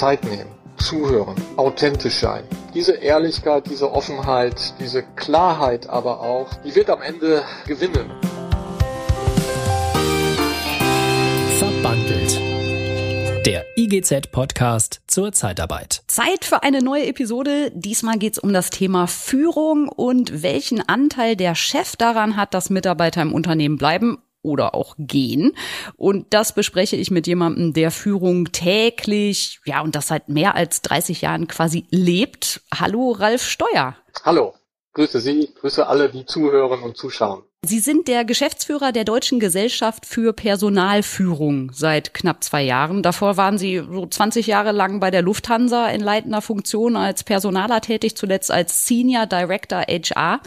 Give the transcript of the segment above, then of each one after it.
Zeit nehmen, zuhören, authentisch sein. Diese Ehrlichkeit, diese Offenheit, diese Klarheit aber auch, die wird am Ende gewinnen. Verbandelt. Der IGZ-Podcast zur Zeitarbeit. Zeit für eine neue Episode. Diesmal geht es um das Thema Führung und welchen Anteil der Chef daran hat, dass Mitarbeiter im Unternehmen bleiben oder auch gehen. Und das bespreche ich mit jemandem, der Führung täglich, ja, und das seit mehr als 30 Jahren quasi lebt. Hallo, Ralf Steuer. Hallo. Grüße Sie, grüße alle, die zuhören und zuschauen. Sie sind der Geschäftsführer der Deutschen Gesellschaft für Personalführung seit knapp zwei Jahren. Davor waren Sie so 20 Jahre lang bei der Lufthansa in leitender Funktion als Personaler tätig, zuletzt als Senior Director HR.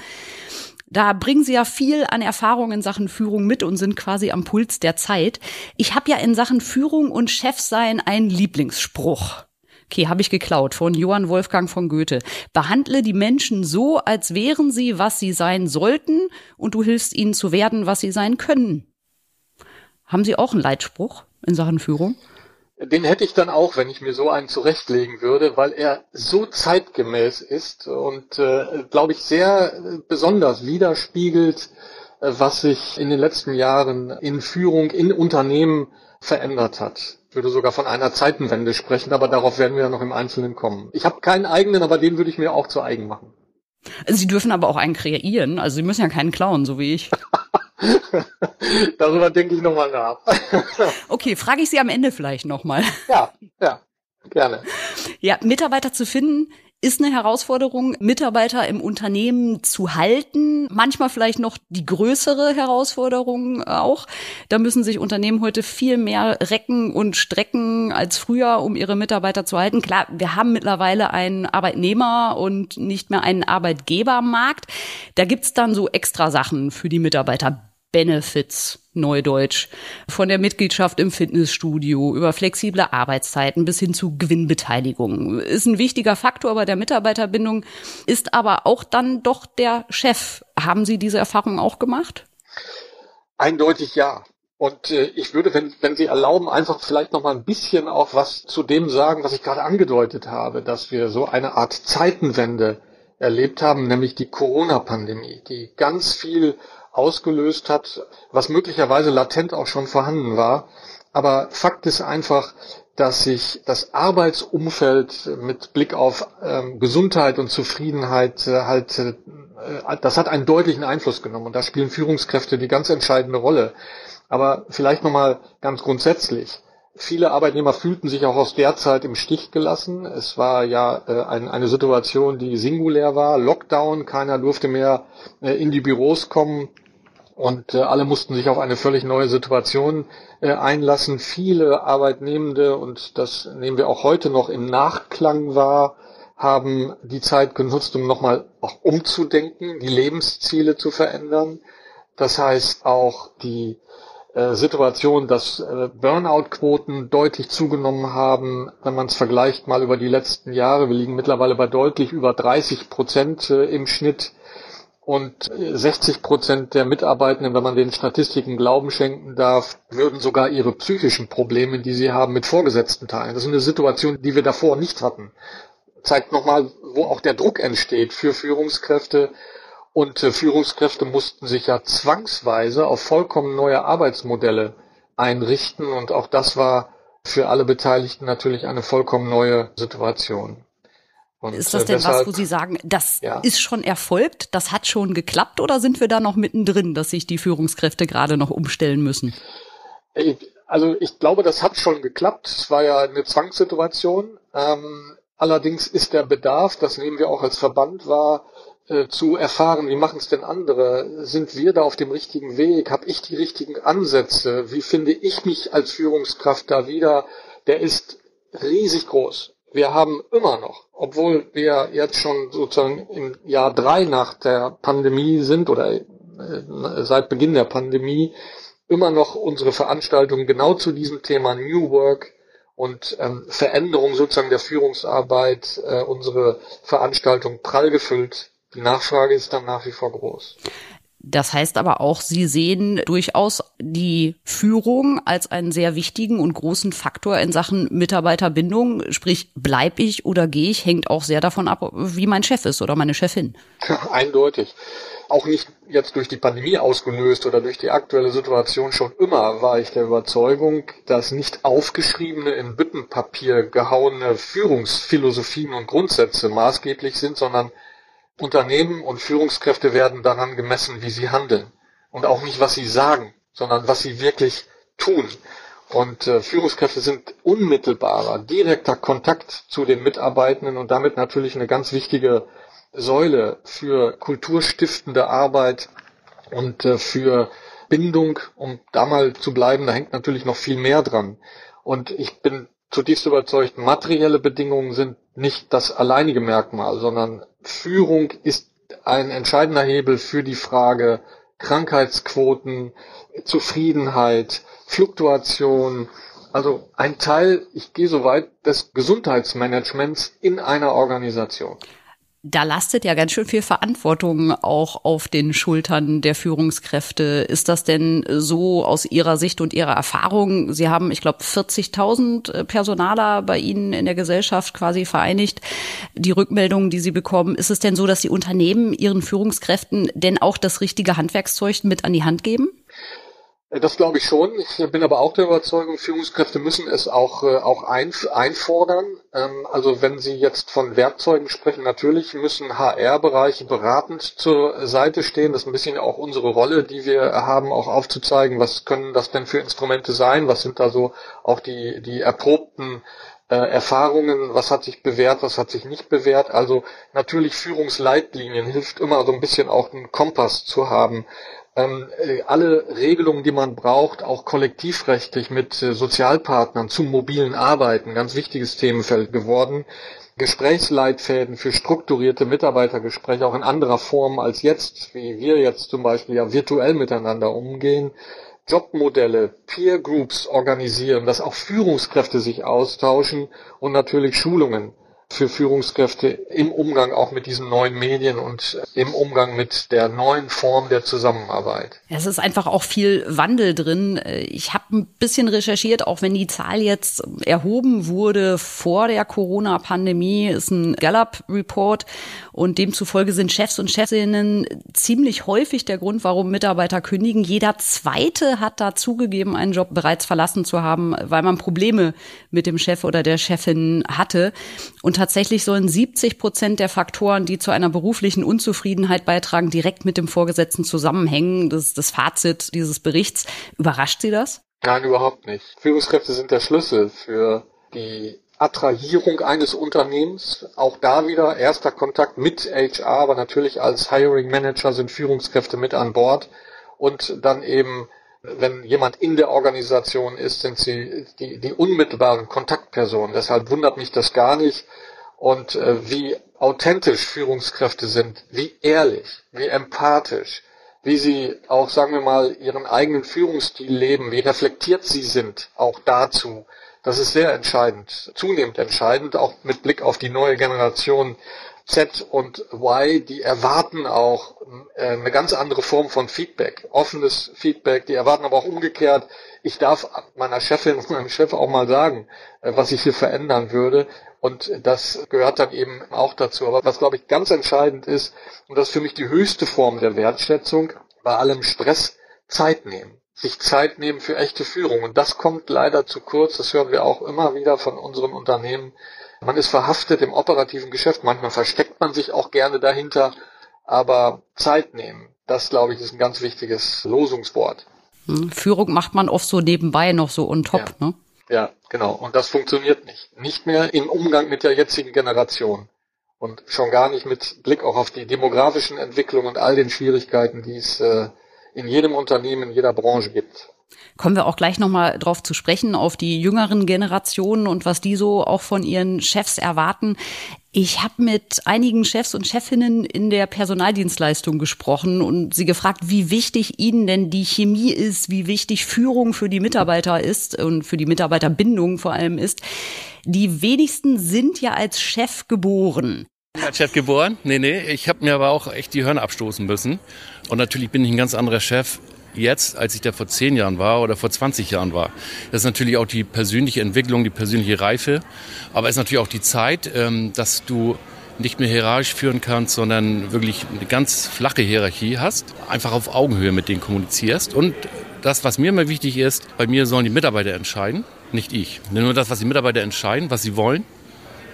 Da bringen Sie ja viel an Erfahrung in Sachen Führung mit und sind quasi am Puls der Zeit. Ich habe ja in Sachen Führung und Chefsein einen Lieblingsspruch. Okay, habe ich geklaut von Johann Wolfgang von Goethe. Behandle die Menschen so, als wären sie, was sie sein sollten, und du hilfst ihnen zu werden, was sie sein können. Haben Sie auch einen Leitspruch in Sachen Führung? Den hätte ich dann auch, wenn ich mir so einen zurechtlegen würde, weil er so zeitgemäß ist und, äh, glaube ich, sehr besonders widerspiegelt, äh, was sich in den letzten Jahren in Führung in Unternehmen verändert hat. Ich würde sogar von einer Zeitenwende sprechen, aber darauf werden wir ja noch im Einzelnen kommen. Ich habe keinen eigenen, aber den würde ich mir auch zu eigen machen. Sie dürfen aber auch einen kreieren. Also Sie müssen ja keinen klauen, so wie ich. Darüber denke ich nochmal nach. okay, frage ich Sie am Ende vielleicht nochmal. Ja, ja, gerne. Ja, Mitarbeiter zu finden ist eine Herausforderung, Mitarbeiter im Unternehmen zu halten. Manchmal vielleicht noch die größere Herausforderung auch. Da müssen sich Unternehmen heute viel mehr recken und strecken als früher, um ihre Mitarbeiter zu halten. Klar, wir haben mittlerweile einen Arbeitnehmer und nicht mehr einen Arbeitgebermarkt. Da gibt's dann so extra Sachen für die Mitarbeiter. Benefits, Neudeutsch, von der Mitgliedschaft im Fitnessstudio über flexible Arbeitszeiten bis hin zu Gewinnbeteiligung. Ist ein wichtiger Faktor bei der Mitarbeiterbindung, ist aber auch dann doch der Chef. Haben Sie diese Erfahrung auch gemacht? Eindeutig ja. Und äh, ich würde, wenn, wenn Sie erlauben, einfach vielleicht noch mal ein bisschen auch was zu dem sagen, was ich gerade angedeutet habe, dass wir so eine Art Zeitenwende erlebt haben, nämlich die Corona-Pandemie, die ganz viel ausgelöst hat, was möglicherweise latent auch schon vorhanden war. Aber Fakt ist einfach, dass sich das Arbeitsumfeld mit Blick auf ähm, Gesundheit und Zufriedenheit äh, halt, äh, das hat einen deutlichen Einfluss genommen und da spielen Führungskräfte die ganz entscheidende Rolle. Aber vielleicht nochmal ganz grundsätzlich. Viele Arbeitnehmer fühlten sich auch aus der Zeit im Stich gelassen. Es war ja äh, ein, eine Situation, die singulär war. Lockdown, keiner durfte mehr äh, in die Büros kommen. Und äh, alle mussten sich auf eine völlig neue Situation äh, einlassen. Viele Arbeitnehmende, und das nehmen wir auch heute noch im Nachklang wahr, haben die Zeit genutzt, um nochmal auch umzudenken, die Lebensziele zu verändern. Das heißt auch die äh, Situation, dass äh, Burnout-Quoten deutlich zugenommen haben, wenn man es vergleicht mal über die letzten Jahre. Wir liegen mittlerweile bei deutlich über 30 Prozent äh, im Schnitt und 60 Prozent der Mitarbeitenden, wenn man den Statistiken Glauben schenken darf, würden sogar ihre psychischen Probleme, die sie haben, mit Vorgesetzten teilen. Das ist eine Situation, die wir davor nicht hatten. Zeigt nochmal, wo auch der Druck entsteht für Führungskräfte. Und äh, Führungskräfte mussten sich ja zwangsweise auf vollkommen neue Arbeitsmodelle einrichten. Und auch das war für alle Beteiligten natürlich eine vollkommen neue Situation. Und ist das denn deshalb, was, wo Sie sagen, das ja. ist schon erfolgt, das hat schon geklappt oder sind wir da noch mittendrin, dass sich die Führungskräfte gerade noch umstellen müssen? Also ich glaube, das hat schon geklappt. Es war ja eine Zwangssituation. Ähm, allerdings ist der Bedarf, das nehmen wir auch als Verband wahr, äh, zu erfahren, wie machen es denn andere? Sind wir da auf dem richtigen Weg? Habe ich die richtigen Ansätze? Wie finde ich mich als Führungskraft da wieder? Der ist riesig groß wir haben immer noch, obwohl wir jetzt schon sozusagen im Jahr drei nach der Pandemie sind oder äh, seit Beginn der Pandemie, immer noch unsere Veranstaltungen genau zu diesem Thema New Work und ähm, Veränderung sozusagen der Führungsarbeit, äh, unsere Veranstaltung prall gefüllt. Die Nachfrage ist dann nach wie vor groß. Das heißt aber auch, Sie sehen durchaus die Führung als einen sehr wichtigen und großen Faktor in Sachen Mitarbeiterbindung. Sprich, bleib ich oder gehe ich, hängt auch sehr davon ab, wie mein Chef ist oder meine Chefin. Eindeutig. Auch nicht jetzt durch die Pandemie ausgelöst oder durch die aktuelle Situation schon immer war ich der Überzeugung, dass nicht aufgeschriebene, in Büttenpapier gehauene Führungsphilosophien und Grundsätze maßgeblich sind, sondern Unternehmen und Führungskräfte werden daran gemessen, wie sie handeln. Und auch nicht, was sie sagen, sondern was sie wirklich tun. Und äh, Führungskräfte sind unmittelbarer, direkter Kontakt zu den Mitarbeitenden und damit natürlich eine ganz wichtige Säule für kulturstiftende Arbeit und äh, für Bindung, um da mal zu bleiben, da hängt natürlich noch viel mehr dran. Und ich bin zutiefst überzeugt, materielle Bedingungen sind nicht das alleinige Merkmal, sondern Führung ist ein entscheidender Hebel für die Frage Krankheitsquoten, Zufriedenheit, Fluktuation, also ein Teil, ich gehe so weit, des Gesundheitsmanagements in einer Organisation da lastet ja ganz schön viel Verantwortung auch auf den Schultern der Führungskräfte. Ist das denn so aus Ihrer Sicht und Ihrer Erfahrung? Sie haben, ich glaube, 40.000 äh, Personaler bei Ihnen in der Gesellschaft quasi vereinigt. Die Rückmeldungen, die Sie bekommen, ist es denn so, dass die Unternehmen ihren Führungskräften denn auch das richtige Handwerkszeug mit an die Hand geben? Äh, das glaube ich schon. Ich bin aber auch der Überzeugung, Führungskräfte müssen es auch, äh, auch ein, einfordern. Ähm, also wenn Sie jetzt von Werkzeugen sprechen, natürlich müssen HR-Bereiche beratend zur Seite stehen. Das ist ein bisschen auch unsere Rolle, die wir haben, auch aufzuzeigen, was können das denn für Instrumente sein, was sind da so auch die, die erprobten äh, Erfahrungen, was hat sich bewährt, was hat sich nicht bewährt. Also natürlich Führungsleitlinien hilft immer so ein bisschen auch einen Kompass zu haben, ähm, äh, alle Regelungen, die man braucht, auch kollektivrechtlich mit äh, Sozialpartnern zum mobilen Arbeiten, ganz wichtiges Themenfeld geworden. Gesprächsleitfäden für strukturierte Mitarbeitergespräche auch in anderer Form als jetzt, wie wir jetzt zum Beispiel ja virtuell miteinander umgehen. Jobmodelle, Peer Groups organisieren, dass auch Führungskräfte sich austauschen und natürlich Schulungen für Führungskräfte im Umgang auch mit diesen neuen Medien und im Umgang mit der neuen Form der Zusammenarbeit. Es ist einfach auch viel Wandel drin. Ich habe ein bisschen recherchiert, auch wenn die Zahl jetzt erhoben wurde vor der Corona-Pandemie, ist ein Gallup-Report und demzufolge sind Chefs und Chefinnen ziemlich häufig der Grund, warum Mitarbeiter kündigen. Jeder zweite hat da zugegeben, einen Job bereits verlassen zu haben, weil man Probleme mit dem Chef oder der Chefin hatte. Und tatsächlich sollen 70 Prozent der Faktoren, die zu einer beruflichen Unzufriedenheit beitragen, direkt mit dem Vorgesetzten zusammenhängen. Das ist das Fazit dieses Berichts. Überrascht Sie das? Nein, überhaupt nicht. Führungskräfte sind der Schlüssel für die Attrahierung eines Unternehmens. Auch da wieder erster Kontakt mit HR, aber natürlich als Hiring Manager sind Führungskräfte mit an Bord und dann eben wenn jemand in der Organisation ist, sind sie die, die unmittelbaren Kontaktpersonen. Deshalb wundert mich das gar nicht, und äh, wie authentisch Führungskräfte sind, wie ehrlich, wie empathisch, wie sie auch, sagen wir mal, ihren eigenen Führungsstil leben, wie reflektiert sie sind, auch dazu. Das ist sehr entscheidend, zunehmend entscheidend, auch mit Blick auf die neue Generation Z und Y, die erwarten auch äh, eine ganz andere Form von Feedback, offenes Feedback, die erwarten aber auch umgekehrt, ich darf meiner Chefin und meinem Chef auch mal sagen, äh, was ich hier verändern würde. Und das gehört dann eben auch dazu. Aber was, glaube ich, ganz entscheidend ist, und das ist für mich die höchste Form der Wertschätzung, bei allem Stress Zeit nehmen. Sich Zeit nehmen für echte Führung. Und das kommt leider zu kurz. Das hören wir auch immer wieder von unseren Unternehmen. Man ist verhaftet im operativen Geschäft. Manchmal versteckt man sich auch gerne dahinter. Aber Zeit nehmen, das glaube ich, ist ein ganz wichtiges Losungswort. Hm, Führung macht man oft so nebenbei noch so on top, ja. ne? Ja, genau. Und das funktioniert nicht. Nicht mehr im Umgang mit der jetzigen Generation. Und schon gar nicht mit Blick auch auf die demografischen Entwicklungen und all den Schwierigkeiten, die es äh, in jedem Unternehmen, in jeder Branche gibt. Kommen wir auch gleich nochmal drauf zu sprechen, auf die jüngeren Generationen und was die so auch von ihren Chefs erwarten. Ich habe mit einigen Chefs und Chefinnen in der Personaldienstleistung gesprochen und sie gefragt, wie wichtig ihnen denn die Chemie ist, wie wichtig Führung für die Mitarbeiter ist und für die Mitarbeiterbindung vor allem ist. Die wenigsten sind ja als Chef geboren. Als Chef geboren? Nee, nee. Ich habe mir aber auch echt die Hörner abstoßen müssen. Und natürlich bin ich ein ganz anderer Chef jetzt, als ich da vor zehn Jahren war oder vor 20 Jahren war. Das ist natürlich auch die persönliche Entwicklung, die persönliche Reife. Aber es ist natürlich auch die Zeit, ähm, dass du nicht mehr hierarchisch führen kannst, sondern wirklich eine ganz flache Hierarchie hast, einfach auf Augenhöhe mit denen kommunizierst. Und das, was mir immer wichtig ist, bei mir sollen die Mitarbeiter entscheiden, nicht ich. Nur das, was die Mitarbeiter entscheiden, was sie wollen,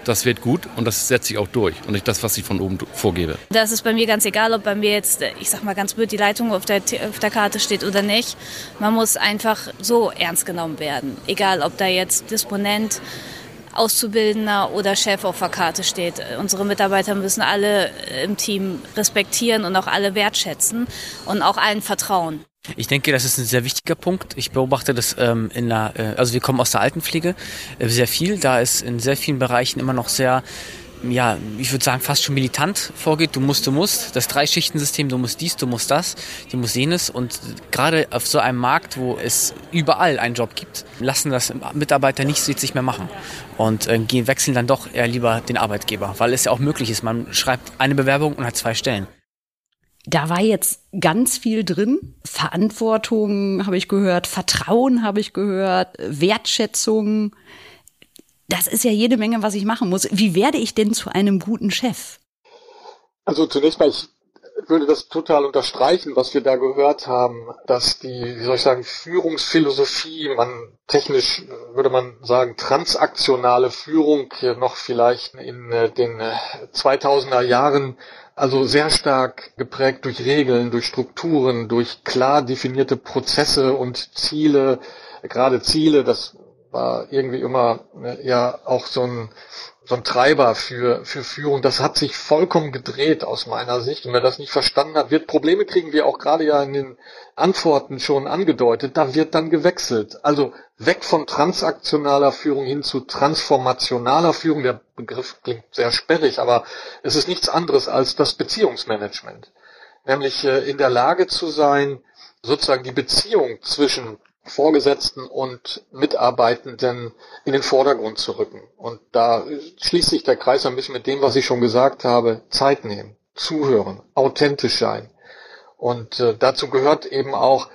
das wird gut und das setze ich auch durch und nicht das, was ich von oben vorgebe. Das ist bei mir ganz egal, ob bei mir jetzt, ich sag mal ganz blöd, die Leitung auf der, auf der Karte steht oder nicht. Man muss einfach so ernst genommen werden. Egal, ob da jetzt Disponent, Auszubildender oder Chef auf der Karte steht. Unsere Mitarbeiter müssen alle im Team respektieren und auch alle wertschätzen und auch allen vertrauen. Ich denke, das ist ein sehr wichtiger Punkt. Ich beobachte das ähm, in der, äh, also wir kommen aus der Altenpflege äh, sehr viel. Da ist in sehr vielen Bereichen immer noch sehr ja, ich würde sagen, fast schon militant vorgeht. Du musst, du musst. Das Drei-Schichten-System, du musst dies, du musst das, du musst jenes. Und gerade auf so einem Markt, wo es überall einen Job gibt, lassen das Mitarbeiter nicht sich mehr machen. Und äh, wechseln dann doch eher lieber den Arbeitgeber, weil es ja auch möglich ist. Man schreibt eine Bewerbung und hat zwei Stellen. Da war jetzt ganz viel drin. Verantwortung habe ich gehört, Vertrauen habe ich gehört, Wertschätzung. Das ist ja jede Menge, was ich machen muss. Wie werde ich denn zu einem guten Chef? Also zunächst mal, ich würde das total unterstreichen, was wir da gehört haben, dass die, wie soll ich sagen, Führungsphilosophie, man technisch würde man sagen, transaktionale Führung noch vielleicht in äh, den 2000er äh, Jahren also sehr stark geprägt durch Regeln, durch Strukturen, durch klar definierte Prozesse und Ziele, gerade Ziele, das war irgendwie immer äh, ja auch so ein so ein Treiber für, für Führung. Das hat sich vollkommen gedreht aus meiner Sicht. Und wer das nicht verstanden hat, wird Probleme kriegen, wir auch gerade ja in den Antworten schon angedeutet. Da wird dann gewechselt. Also weg von transaktionaler Führung hin zu transformationaler Führung. Der Begriff klingt sehr sperrig, aber es ist nichts anderes als das Beziehungsmanagement. Nämlich äh, in der Lage zu sein, sozusagen die Beziehung zwischen Vorgesetzten und Mitarbeitenden in den Vordergrund zu rücken. Und da schließt sich der Kreis ein bisschen mit dem, was ich schon gesagt habe, Zeit nehmen, zuhören, authentisch sein. Und äh, dazu gehört eben auch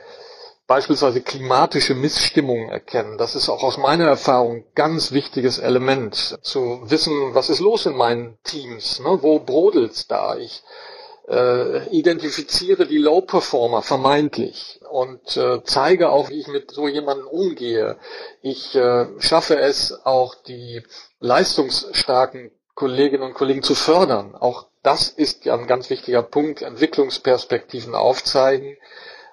beispielsweise klimatische Missstimmungen erkennen. Das ist auch aus meiner Erfahrung ganz wichtiges Element, zu wissen, was ist los in meinen Teams, ne? wo brodelt's da? Ich äh, identifiziere die Low-Performer vermeintlich und äh, zeige auch, wie ich mit so jemandem umgehe. Ich äh, schaffe es auch, die leistungsstarken Kolleginnen und Kollegen zu fördern. Auch das ist ja ein ganz wichtiger Punkt. Entwicklungsperspektiven aufzeigen.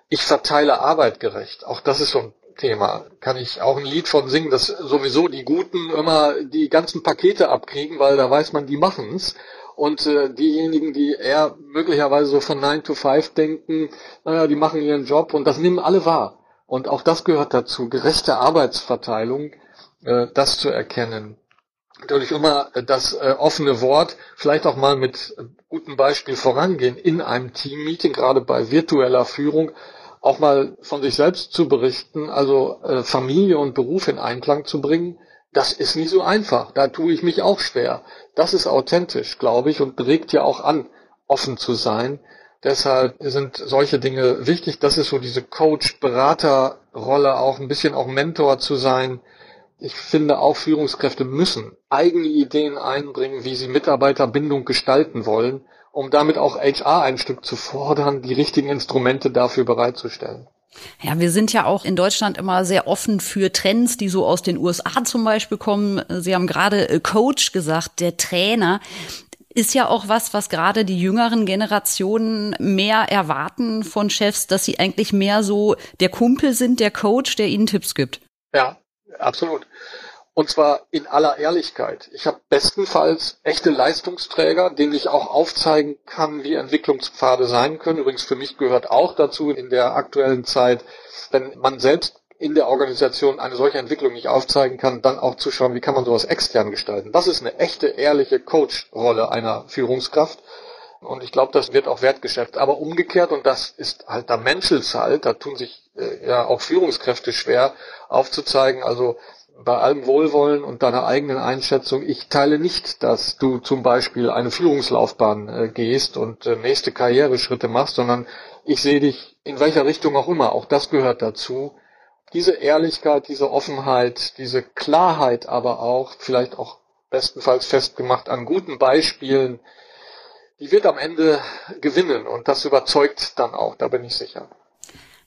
Ich verteile Arbeit gerecht. Auch das ist so ein Thema. Kann ich auch ein Lied von singen, dass sowieso die Guten immer die ganzen Pakete abkriegen, weil da weiß man, die machen's. Und äh, diejenigen, die eher möglicherweise so von 9 to 5 denken, naja, die machen ihren Job und das nehmen alle wahr. Und auch das gehört dazu, gerechte Arbeitsverteilung, äh, das zu erkennen. Natürlich immer das äh, offene Wort, vielleicht auch mal mit gutem Beispiel vorangehen in einem Teammeeting, gerade bei virtueller Führung, auch mal von sich selbst zu berichten, also äh, Familie und Beruf in Einklang zu bringen das ist nicht so einfach. Da tue ich mich auch schwer. Das ist authentisch, glaube ich, und regt ja auch an, offen zu sein. Deshalb sind solche Dinge wichtig. Das ist so diese Coach-Berater-Rolle, auch ein bisschen auch Mentor zu sein. Ich finde auch Führungskräfte müssen eigene Ideen einbringen, wie sie Mitarbeiterbindung gestalten wollen, um damit auch HR ein Stück zu fordern, die richtigen Instrumente dafür bereitzustellen. Ja, wir sind ja auch in Deutschland immer sehr offen für Trends, die so aus den USA zum Beispiel kommen. Sie haben gerade äh, Coach gesagt, der Trainer ist ja auch was, was gerade die jüngeren Generationen mehr erwarten von Chefs, dass sie eigentlich mehr so der Kumpel sind, der Coach, der ihnen Tipps gibt. Ja, absolut. Und zwar in aller Ehrlichkeit. Ich habe bestenfalls echte Leistungsträger, denen ich auch aufzeigen kann, wie Entwicklungspfade sein können. Übrigens für mich gehört auch dazu in der aktuellen Zeit, wenn man selbst in der Organisation eine solche Entwicklung nicht aufzeigen kann, dann auch zu schauen, wie kann man sowas extern gestalten. Das ist eine echte, ehrliche Coach-Rolle einer Führungskraft. Und ich glaube, das wird auch wertgeschätzt. Aber umgekehrt, und das ist halt, da menschelt da tun sich äh, ja auch Führungskräfte schwer aufzuzeigen, also bei allem Wohlwollen und deiner eigenen Einschätzung, ich teile nicht, dass du zum Beispiel eine Führungslaufbahn äh, gehst und äh, nächste Karriereschritte machst, sondern ich sehe dich in welcher Richtung auch immer. Auch das gehört dazu. Diese Ehrlichkeit, diese Offenheit, diese Klarheit aber auch, vielleicht auch bestenfalls festgemacht an guten Beispielen, die wird am Ende gewinnen und das überzeugt dann auch, da bin ich sicher.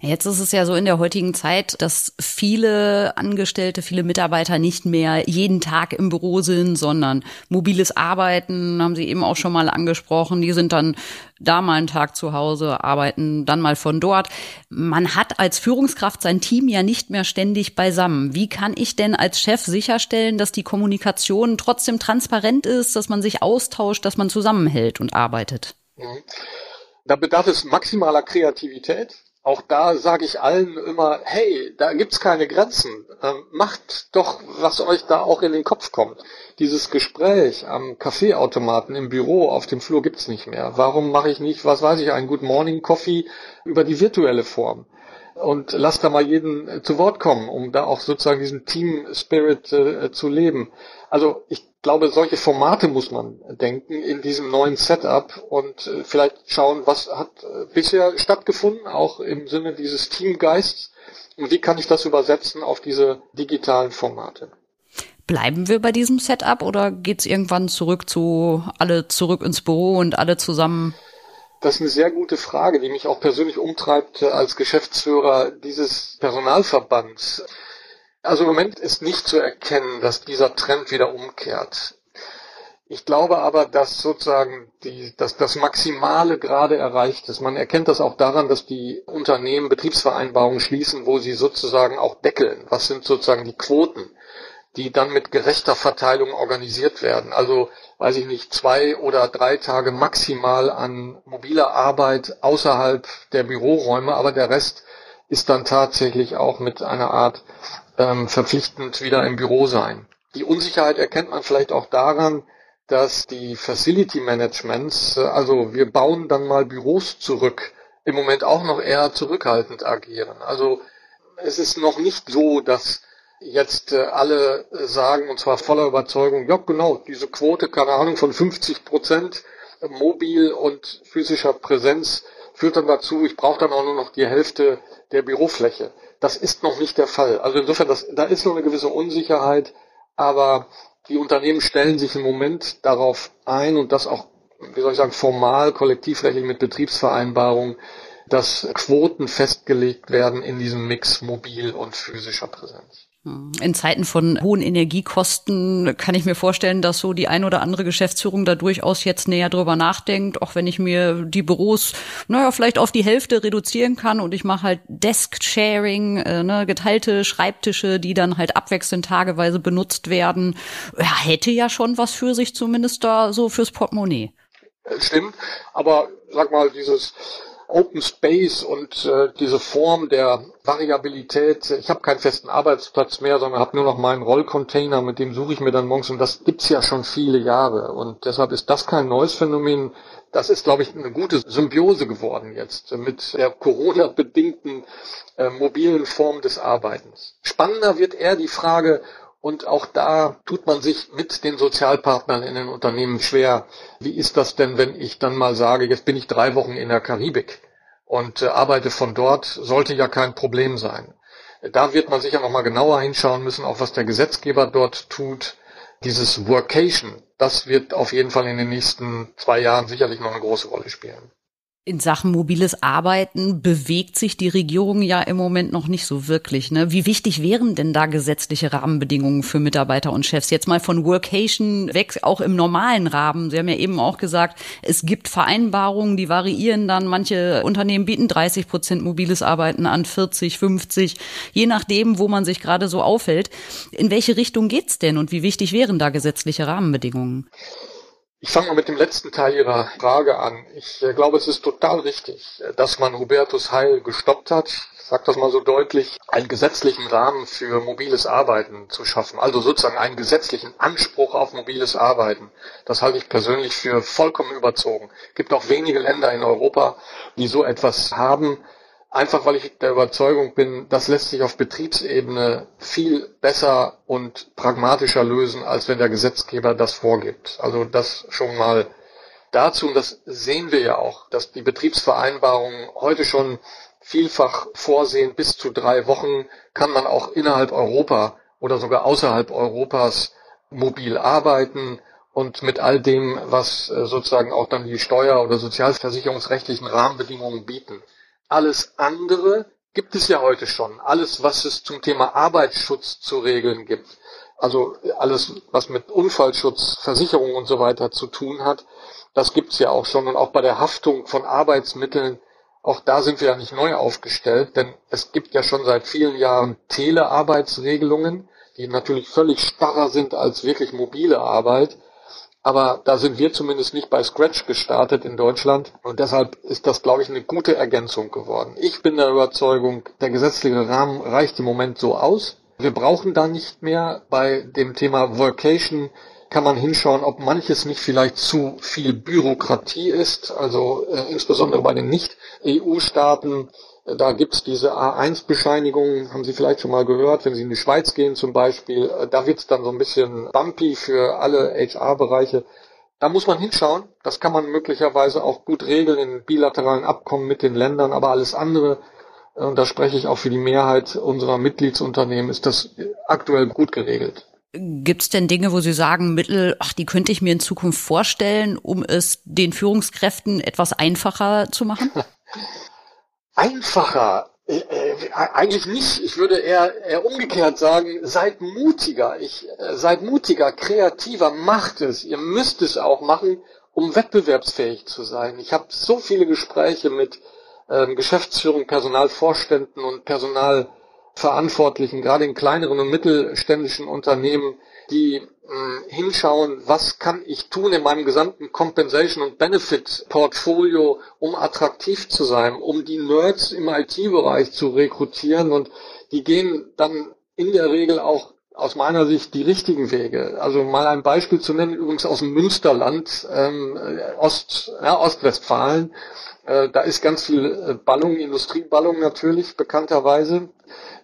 Jetzt ist es ja so in der heutigen Zeit, dass viele Angestellte, viele Mitarbeiter nicht mehr jeden Tag im Büro sind, sondern mobiles Arbeiten, haben Sie eben auch schon mal angesprochen. Die sind dann da mal einen Tag zu Hause, arbeiten dann mal von dort. Man hat als Führungskraft sein Team ja nicht mehr ständig beisammen. Wie kann ich denn als Chef sicherstellen, dass die Kommunikation trotzdem transparent ist, dass man sich austauscht, dass man zusammenhält und arbeitet? Mhm. Da bedarf es maximaler Kreativität auch da sage ich allen immer, hey, da gibt's keine Grenzen. Ähm, macht doch, was euch da auch in den Kopf kommt. Dieses Gespräch am Kaffeeautomaten im Büro auf dem Flur gibt's nicht mehr. Warum mache ich nicht, was weiß ich, einen Good Morning Coffee über die virtuelle Form? Und lasst da mal jeden äh, zu Wort kommen, um da auch sozusagen diesen Team Spirit äh, zu leben. Also ich glaube, solche Formate muss man denken in diesem neuen Setup und äh, vielleicht schauen, was hat äh, bisher stattgefunden, auch im Sinne dieses Teamgeists und wie kann ich das übersetzen auf diese digitalen Formate. Bleiben wir bei diesem Setup oder geht's irgendwann zurück zu alle zurück ins Büro und alle zusammen? Das ist eine sehr gute Frage, die mich auch persönlich umtreibt äh, als Geschäftsführer dieses Personalverbands. Also im Moment ist nicht zu erkennen, dass dieser Trend wieder umkehrt. Ich glaube aber, dass sozusagen die, dass das Maximale gerade erreicht ist. Man erkennt das auch daran, dass die Unternehmen Betriebsvereinbarungen schließen, wo sie sozusagen auch deckeln. Was sind sozusagen die Quoten, die dann mit gerechter Verteilung organisiert werden? Also, weiß ich nicht, zwei oder drei Tage maximal an mobiler Arbeit außerhalb der Büroräume, aber der Rest ist dann tatsächlich auch mit einer Art ähm, verpflichtend wieder im Büro sein. Die Unsicherheit erkennt man vielleicht auch daran, dass die Facility Managements, äh, also wir bauen dann mal Büros zurück, im Moment auch noch eher zurückhaltend agieren. Also es ist noch nicht so, dass jetzt äh, alle sagen, und zwar voller Überzeugung, ja genau, diese Quote, keine Ahnung, von 50 Prozent mobil und physischer Präsenz führt dann dazu, ich brauche dann auch nur noch die Hälfte der Bürofläche. Das ist noch nicht der Fall. Also insofern, das, da ist noch eine gewisse Unsicherheit, aber die Unternehmen stellen sich im Moment darauf ein und das auch, wie soll ich sagen, formal, kollektivrechtlich mit Betriebsvereinbarungen, dass Quoten festgelegt werden in diesem Mix mobil und physischer Präsenz. In Zeiten von hohen Energiekosten kann ich mir vorstellen, dass so die ein oder andere Geschäftsführung da durchaus jetzt näher drüber nachdenkt, auch wenn ich mir die Büros, naja, vielleicht auf die Hälfte reduzieren kann und ich mache halt Desk-Sharing, äh, ne, geteilte Schreibtische, die dann halt abwechselnd tageweise benutzt werden. Ja, hätte ja schon was für sich zumindest da so fürs Portemonnaie. Stimmt, aber sag mal, dieses Open Space und äh, diese Form der Variabilität. Ich habe keinen festen Arbeitsplatz mehr, sondern habe nur noch meinen Rollcontainer, mit dem suche ich mir dann morgens und das gibt's ja schon viele Jahre und deshalb ist das kein neues Phänomen. Das ist, glaube ich, eine gute Symbiose geworden jetzt mit der Corona-bedingten äh, mobilen Form des Arbeitens. Spannender wird eher die Frage, und auch da tut man sich mit den Sozialpartnern in den Unternehmen schwer. Wie ist das denn, wenn ich dann mal sage, jetzt bin ich drei Wochen in der Karibik und äh, arbeite von dort, sollte ja kein Problem sein. Da wird man sicher nochmal genauer hinschauen müssen, auch was der Gesetzgeber dort tut. Dieses Workation, das wird auf jeden Fall in den nächsten zwei Jahren sicherlich noch eine große Rolle spielen. In Sachen mobiles Arbeiten bewegt sich die Regierung ja im Moment noch nicht so wirklich. Ne? Wie wichtig wären denn da gesetzliche Rahmenbedingungen für Mitarbeiter und Chefs? Jetzt mal von Workation weg, auch im normalen Rahmen. Sie haben ja eben auch gesagt, es gibt Vereinbarungen, die variieren dann. Manche Unternehmen bieten 30 Prozent mobiles Arbeiten an, 40, 50, je nachdem, wo man sich gerade so aufhält. In welche Richtung geht's denn und wie wichtig wären da gesetzliche Rahmenbedingungen? Ich fange mal mit dem letzten Teil Ihrer Frage an. Ich äh, glaube, es ist total richtig, äh, dass man Hubertus Heil gestoppt hat. Ich sage das mal so deutlich, einen gesetzlichen Rahmen für mobiles Arbeiten zu schaffen. Also sozusagen einen gesetzlichen Anspruch auf mobiles Arbeiten. Das halte ich persönlich für vollkommen überzogen. Es gibt auch wenige Länder in Europa, die so etwas haben. Einfach weil ich der Überzeugung bin, das lässt sich auf Betriebsebene viel besser und pragmatischer lösen, als wenn der Gesetzgeber das vorgibt. Also das schon mal dazu, und das sehen wir ja auch, dass die Betriebsvereinbarungen heute schon vielfach vorsehen, bis zu drei Wochen kann man auch innerhalb Europa oder sogar außerhalb Europas mobil arbeiten und mit all dem, was äh, sozusagen auch dann die steuer- oder sozialversicherungsrechtlichen Rahmenbedingungen bieten. Alles andere gibt es ja heute schon. Alles, was es zum Thema Arbeitsschutz zu regeln gibt. Also alles, was mit Unfallschutz, Versicherung und so weiter zu tun hat, das gibt's ja auch schon. Und auch bei der Haftung von Arbeitsmitteln, auch da sind wir ja nicht neu aufgestellt, denn es gibt ja schon seit vielen Jahren Telearbeitsregelungen, die natürlich völlig starrer sind als wirklich mobile Arbeit. Aber da sind wir zumindest nicht bei Scratch gestartet in Deutschland. Und deshalb ist das, glaube ich, eine gute Ergänzung geworden. Ich bin der Überzeugung, der gesetzliche Rahmen reicht im Moment so aus. Wir brauchen da nicht mehr. Bei dem Thema Vocation kann man hinschauen, ob manches nicht vielleicht zu viel Bürokratie ist. Also äh, insbesondere bei den Nicht-EU-Staaten da gibt's diese A1-Bescheinigungen, haben Sie vielleicht schon mal gehört, wenn Sie in die Schweiz gehen zum Beispiel. Äh, da wird's dann so ein bisschen bumpy für alle HR-Bereiche. Da muss man hinschauen. Das kann man möglicherweise auch gut regeln in bilateralen Abkommen mit den Ländern, aber alles andere, äh, und da spreche ich auch für die Mehrheit unserer Mitgliedsunternehmen, ist das aktuell gut geregelt. Gibt's denn Dinge, wo Sie sagen, Mittel, ach, die könnte ich mir in Zukunft vorstellen, um es den Führungskräften etwas einfacher zu machen? einfacher. Äh, äh, eigentlich nicht. Ich würde eher, eher umgekehrt sagen, seid mutiger. Ich, äh, seid mutiger, kreativer, macht es. Ihr müsst es auch machen, um wettbewerbsfähig zu sein. Ich habe so viele Gespräche mit ähm, Geschäftsführung, Personalvorständen und Personalverantwortlichen, gerade in kleineren und mittelständischen Unternehmen, die hinschauen, was kann ich tun in meinem gesamten Compensation und Benefit Portfolio, um attraktiv zu sein, um die Nerds im IT-Bereich zu rekrutieren und die gehen dann in der Regel auch aus meiner Sicht die richtigen Wege. Also mal ein Beispiel zu nennen, übrigens aus dem Münsterland, ähm, Ost, ja, Ostwestfalen. Äh, da ist ganz viel äh, Ballung, Industrieballung natürlich, bekannterweise.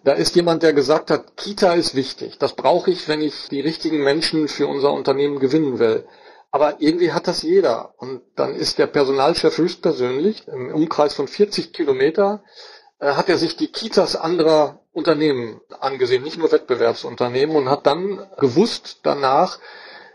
Da ist jemand, der gesagt hat, Kita ist wichtig. Das brauche ich, wenn ich die richtigen Menschen für unser Unternehmen gewinnen will. Aber irgendwie hat das jeder. Und dann ist der Personalchef höchstpersönlich im Umkreis von 40 Kilometer äh, hat er sich die Kitas anderer Unternehmen angesehen, nicht nur Wettbewerbsunternehmen, und hat dann gewusst danach,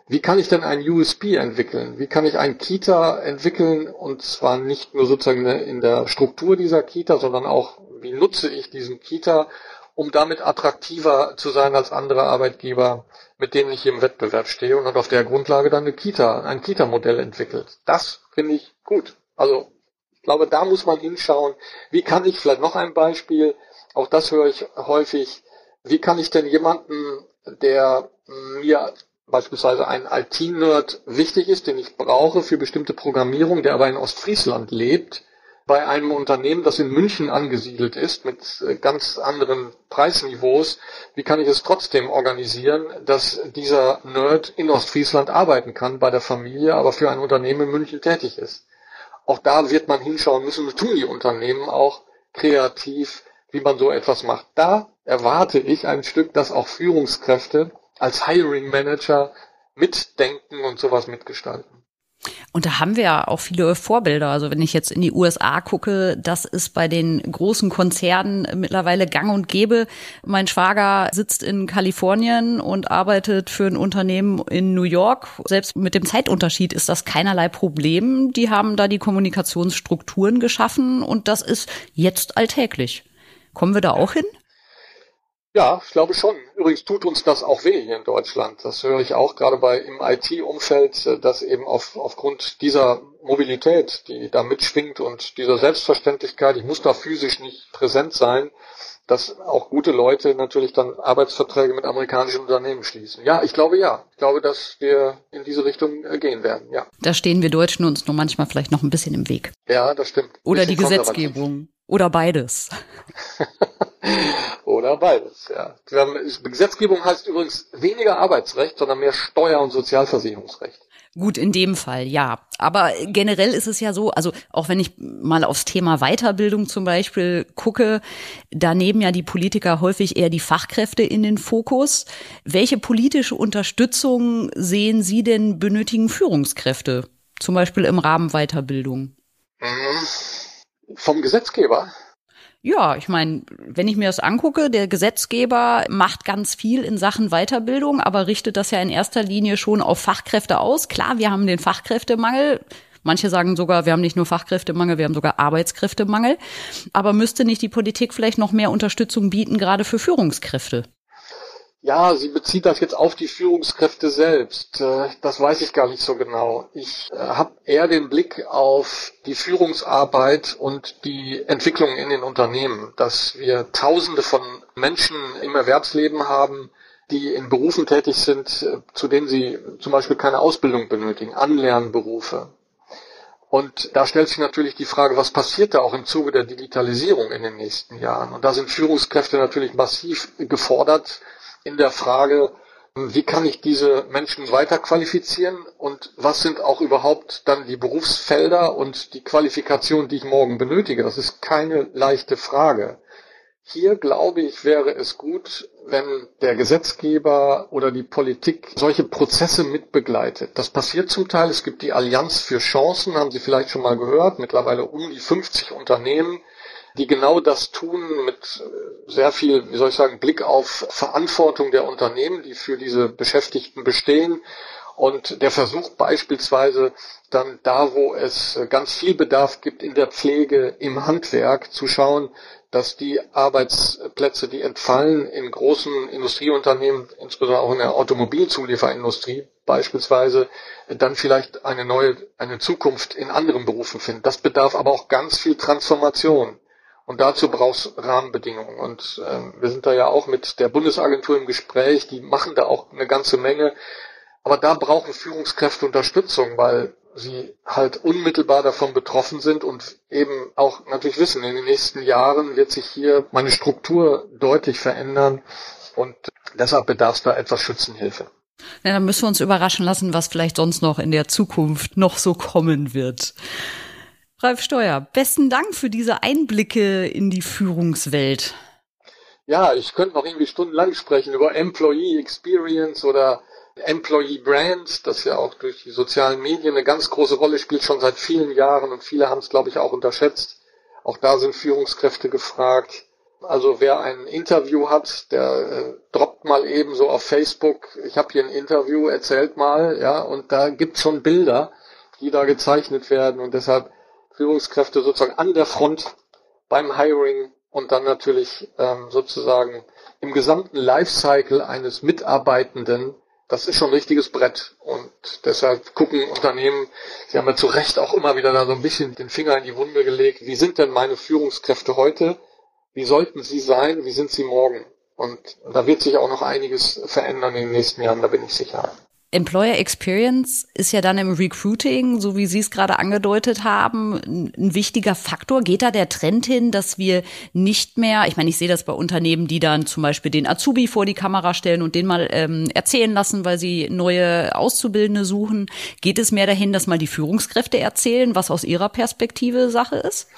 wie kann ich denn ein USP entwickeln? Wie kann ich ein Kita entwickeln? Und zwar nicht nur sozusagen in der Struktur dieser Kita, sondern auch, wie nutze ich diesen Kita, um damit attraktiver zu sein als andere Arbeitgeber, mit denen ich im Wettbewerb stehe und auf der Grundlage dann eine Kita, ein Kita-Modell entwickelt. Das finde ich gut. Also ich glaube, da muss man hinschauen. Wie kann ich, vielleicht noch ein Beispiel, auch das höre ich häufig, wie kann ich denn jemanden, der mir beispielsweise ein IT-Nerd wichtig ist, den ich brauche für bestimmte Programmierung, der aber in Ostfriesland lebt, bei einem Unternehmen, das in München angesiedelt ist, mit äh, ganz anderen Preisniveaus, wie kann ich es trotzdem organisieren, dass dieser Nerd in Ostfriesland arbeiten kann, bei der Familie, aber für ein Unternehmen in München tätig ist. Auch da wird man hinschauen müssen, tun die Unternehmen auch kreativ, wie man so etwas macht. Da erwarte ich ein Stück, dass auch Führungskräfte als Hiring Manager mitdenken und sowas mitgestalten. Und da haben wir ja auch viele Vorbilder. Also wenn ich jetzt in die USA gucke, das ist bei den großen Konzernen mittlerweile gang und gäbe. Mein Schwager sitzt in Kalifornien und arbeitet für ein Unternehmen in New York. Selbst mit dem Zeitunterschied ist das keinerlei Problem. Die haben da die Kommunikationsstrukturen geschaffen und das ist jetzt alltäglich. Kommen wir da auch hin? Ja, ich glaube schon. Übrigens tut uns das auch weh hier in Deutschland. Das höre ich auch gerade bei im IT-Umfeld, äh, dass eben auf, aufgrund dieser Mobilität, die da mitschwingt und dieser Selbstverständlichkeit, ich muss da physisch nicht präsent sein, dass auch gute Leute natürlich dann Arbeitsverträge mit amerikanischen Unternehmen schließen. Ja, ich glaube ja. Ich glaube, dass wir in diese Richtung äh, gehen werden, ja. Da stehen wir Deutschen uns nur manchmal vielleicht noch ein bisschen im Weg. Ja, das stimmt. Oder die Gesetzgebung. Oder beides. Oder beides, ja. Gesetzgebung heißt übrigens weniger Arbeitsrecht, sondern mehr Steuer- und Sozialversicherungsrecht. Gut, in dem Fall, ja. Aber generell ist es ja so, also auch wenn ich mal aufs Thema Weiterbildung zum Beispiel gucke, da nehmen ja die Politiker häufig eher die Fachkräfte in den Fokus. Welche politische Unterstützung sehen Sie denn benötigen Führungskräfte? Zum Beispiel im Rahmen Weiterbildung? Mhm. Vom Gesetzgeber? Ja, ich meine, wenn ich mir das angucke, der Gesetzgeber macht ganz viel in Sachen Weiterbildung, aber richtet das ja in erster Linie schon auf Fachkräfte aus. Klar, wir haben den Fachkräftemangel. Manche sagen sogar, wir haben nicht nur Fachkräftemangel, wir haben sogar Arbeitskräftemangel. Aber müsste nicht die Politik vielleicht noch mehr Unterstützung bieten, gerade für Führungskräfte? Ja, sie bezieht das jetzt auf die Führungskräfte selbst. Äh, das weiß ich gar nicht so genau. Ich äh, habe eher den Blick auf die Führungsarbeit und die Entwicklung in den Unternehmen, dass wir Tausende von Menschen im Erwerbsleben haben, die in Berufen tätig sind, äh, zu denen sie zum Beispiel keine Ausbildung benötigen, Anlernberufe. Und da stellt sich natürlich die Frage, was passiert da auch im Zuge der Digitalisierung in den nächsten Jahren? Und da sind Führungskräfte natürlich massiv gefordert, in der Frage, wie kann ich diese Menschen weiter qualifizieren und was sind auch überhaupt dann die Berufsfelder und die Qualifikation, die ich morgen benötige. Das ist keine leichte Frage. Hier glaube ich, wäre es gut, wenn der Gesetzgeber oder die Politik solche Prozesse mitbegleitet. Das passiert zum Teil. Es gibt die Allianz für Chancen, haben Sie vielleicht schon mal gehört, mittlerweile um die 50 Unternehmen, die genau das tun mit äh, sehr viel, wie soll ich sagen, Blick auf Verantwortung der Unternehmen, die für diese Beschäftigten bestehen. Und der Versuch beispielsweise dann da, wo es äh, ganz viel Bedarf gibt in der Pflege, im Handwerk, zu schauen, dass die Arbeitsplätze, die entfallen in großen Industrieunternehmen, insbesondere auch in der Automobilzulieferindustrie beispielsweise, dann vielleicht eine neue, eine Zukunft in anderen Berufen finden. Das bedarf aber auch ganz viel Transformation. Und dazu brauchst Rahmenbedingungen. Und ähm, wir sind da ja auch mit der Bundesagentur im Gespräch, die machen da auch eine ganze Menge. Aber da brauchen Führungskräfte Unterstützung, weil sie halt unmittelbar davon betroffen sind und eben auch natürlich wissen, in den nächsten Jahren wird sich hier meine Struktur deutlich verändern und deshalb bedarf es da etwas Schützenhilfe. Ja, dann müssen wir uns überraschen lassen, was vielleicht sonst noch in der Zukunft noch so kommen wird. Ralf Steuer, besten Dank für diese Einblicke in die Führungswelt. Ja, ich könnte noch irgendwie stundenlang sprechen über Employee Experience oder Employee Brand, das ja auch durch die sozialen Medien eine ganz große Rolle spielt, schon seit vielen Jahren und viele haben es, glaube ich, auch unterschätzt. Auch da sind Führungskräfte gefragt. Also wer ein Interview hat, der äh, droppt mal eben so auf Facebook, ich habe hier ein Interview, erzählt mal, ja, und da gibt's schon Bilder, die da gezeichnet werden und deshalb Führungskräfte sozusagen an der Front beim Hiring und dann natürlich ähm, sozusagen im gesamten Lifecycle eines Mitarbeitenden. Das ist schon ein richtiges Brett. Und deshalb gucken Unternehmen, sie haben ja zu Recht auch immer wieder da so ein bisschen den Finger in die Wunde gelegt. Wie sind denn meine Führungskräfte heute? Wie sollten sie sein? Wie sind sie morgen? Und da wird sich auch noch einiges verändern in den nächsten Jahren, da bin ich sicher. Employer Experience ist ja dann im Recruiting, so wie Sie es gerade angedeutet haben, ein wichtiger Faktor. Geht da der Trend hin, dass wir nicht mehr, ich meine, ich sehe das bei Unternehmen, die dann zum Beispiel den Azubi vor die Kamera stellen und den mal ähm, erzählen lassen, weil sie neue Auszubildende suchen. Geht es mehr dahin, dass mal die Führungskräfte erzählen, was aus ihrer Perspektive Sache ist?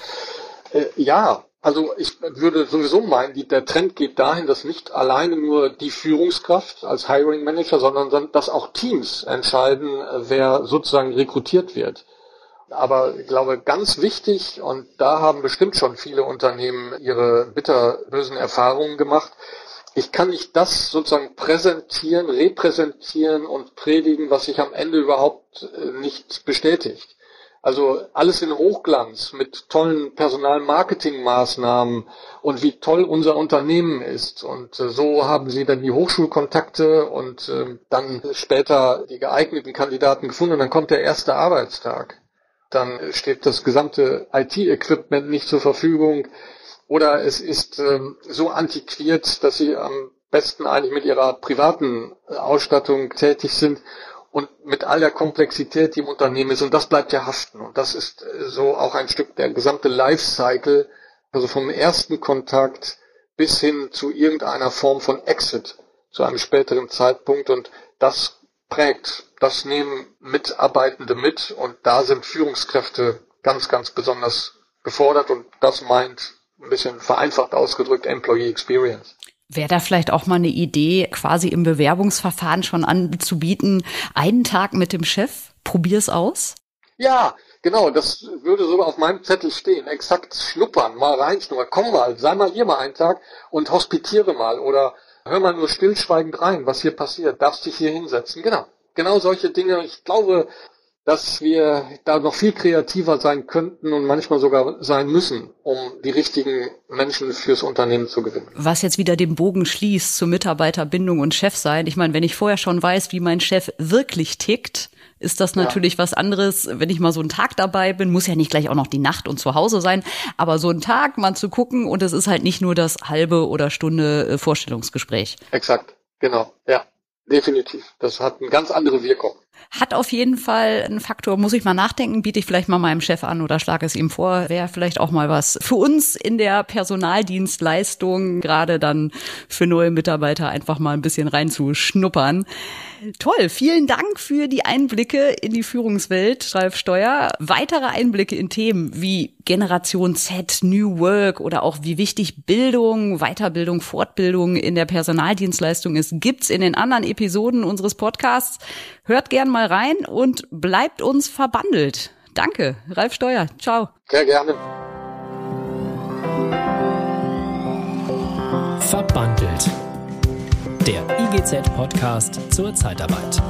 Äh, ja, also ich würde sowieso meinen, der Trend geht dahin, dass nicht alleine nur die Führungskraft als Hiring Manager, sondern dass auch Teams entscheiden, wer sozusagen rekrutiert wird. Aber ich glaube, ganz wichtig, und da haben bestimmt schon viele Unternehmen ihre bitterbösen Erfahrungen gemacht, ich kann nicht das sozusagen präsentieren, repräsentieren und predigen, was sich am Ende überhaupt äh, nicht bestätigt. Also alles in Hochglanz mit tollen Personalmarketingmaßnahmen und wie toll unser Unternehmen ist. Und äh, so haben sie dann die Hochschulkontakte und äh, dann später die geeigneten Kandidaten gefunden und dann kommt der erste Arbeitstag. Dann steht das gesamte IT-Equipment nicht zur Verfügung oder es ist äh, so antiquiert, dass sie am besten eigentlich mit ihrer privaten Ausstattung tätig sind und mit all der Komplexität, die im Unternehmen ist. Und das bleibt ja haften. Und das ist äh, so auch ein Stück der gesamte Lifecycle, also vom ersten Kontakt bis hin zu irgendeiner Form von Exit zu einem späteren Zeitpunkt und das prägt, das nehmen Mitarbeitende mit und da sind Führungskräfte ganz, ganz besonders gefordert und das meint ein bisschen vereinfacht ausgedrückt Employee Experience. Wäre da vielleicht auch mal eine Idee, quasi im Bewerbungsverfahren schon anzubieten, einen Tag mit dem Chef, probier's aus? Ja, genau, das würde sogar auf meinem Zettel stehen. Exakt schnuppern, mal reinschnuppern, komm mal, sei mal hier mal einen Tag und hospitiere mal oder hör mal nur stillschweigend rein, was hier passiert, darfst dich hier hinsetzen. Genau, genau solche Dinge. Ich glaube, dass wir da noch viel kreativer sein könnten und manchmal sogar sein müssen, um die richtigen Menschen fürs Unternehmen zu gewinnen. Was jetzt wieder den Bogen schließt zur Mitarbeiterbindung und Chefsein. Ich meine, wenn ich vorher schon weiß, wie mein Chef wirklich tickt, ist das natürlich ja. was anderes, wenn ich mal so einen Tag dabei bin, muss ja nicht gleich auch noch die Nacht und zu Hause sein, aber so einen Tag mal zu gucken und es ist halt nicht nur das halbe oder Stunde äh, Vorstellungsgespräch. Exakt, genau, ja, definitiv. Das hat eine ganz andere Wirkung. Hat auf jeden Fall einen Faktor, muss ich mal nachdenken, biete ich vielleicht mal meinem Chef an oder schlage es ihm vor, wäre vielleicht auch mal was für uns in der Personaldienstleistung, gerade dann für neue Mitarbeiter einfach mal ein bisschen reinzuschnuppern. Toll, vielen Dank für die Einblicke in die Führungswelt, Ralf Steuer. Weitere Einblicke in Themen wie Generation Z, New Work oder auch wie wichtig Bildung, Weiterbildung, Fortbildung in der Personaldienstleistung ist, gibt's in den anderen Episoden unseres Podcasts. Hört gern mal rein und bleibt uns verbandelt. Danke, Ralf Steuer. Ciao. Sehr gerne. Verbandelt der IGZ-Podcast zur Zeitarbeit.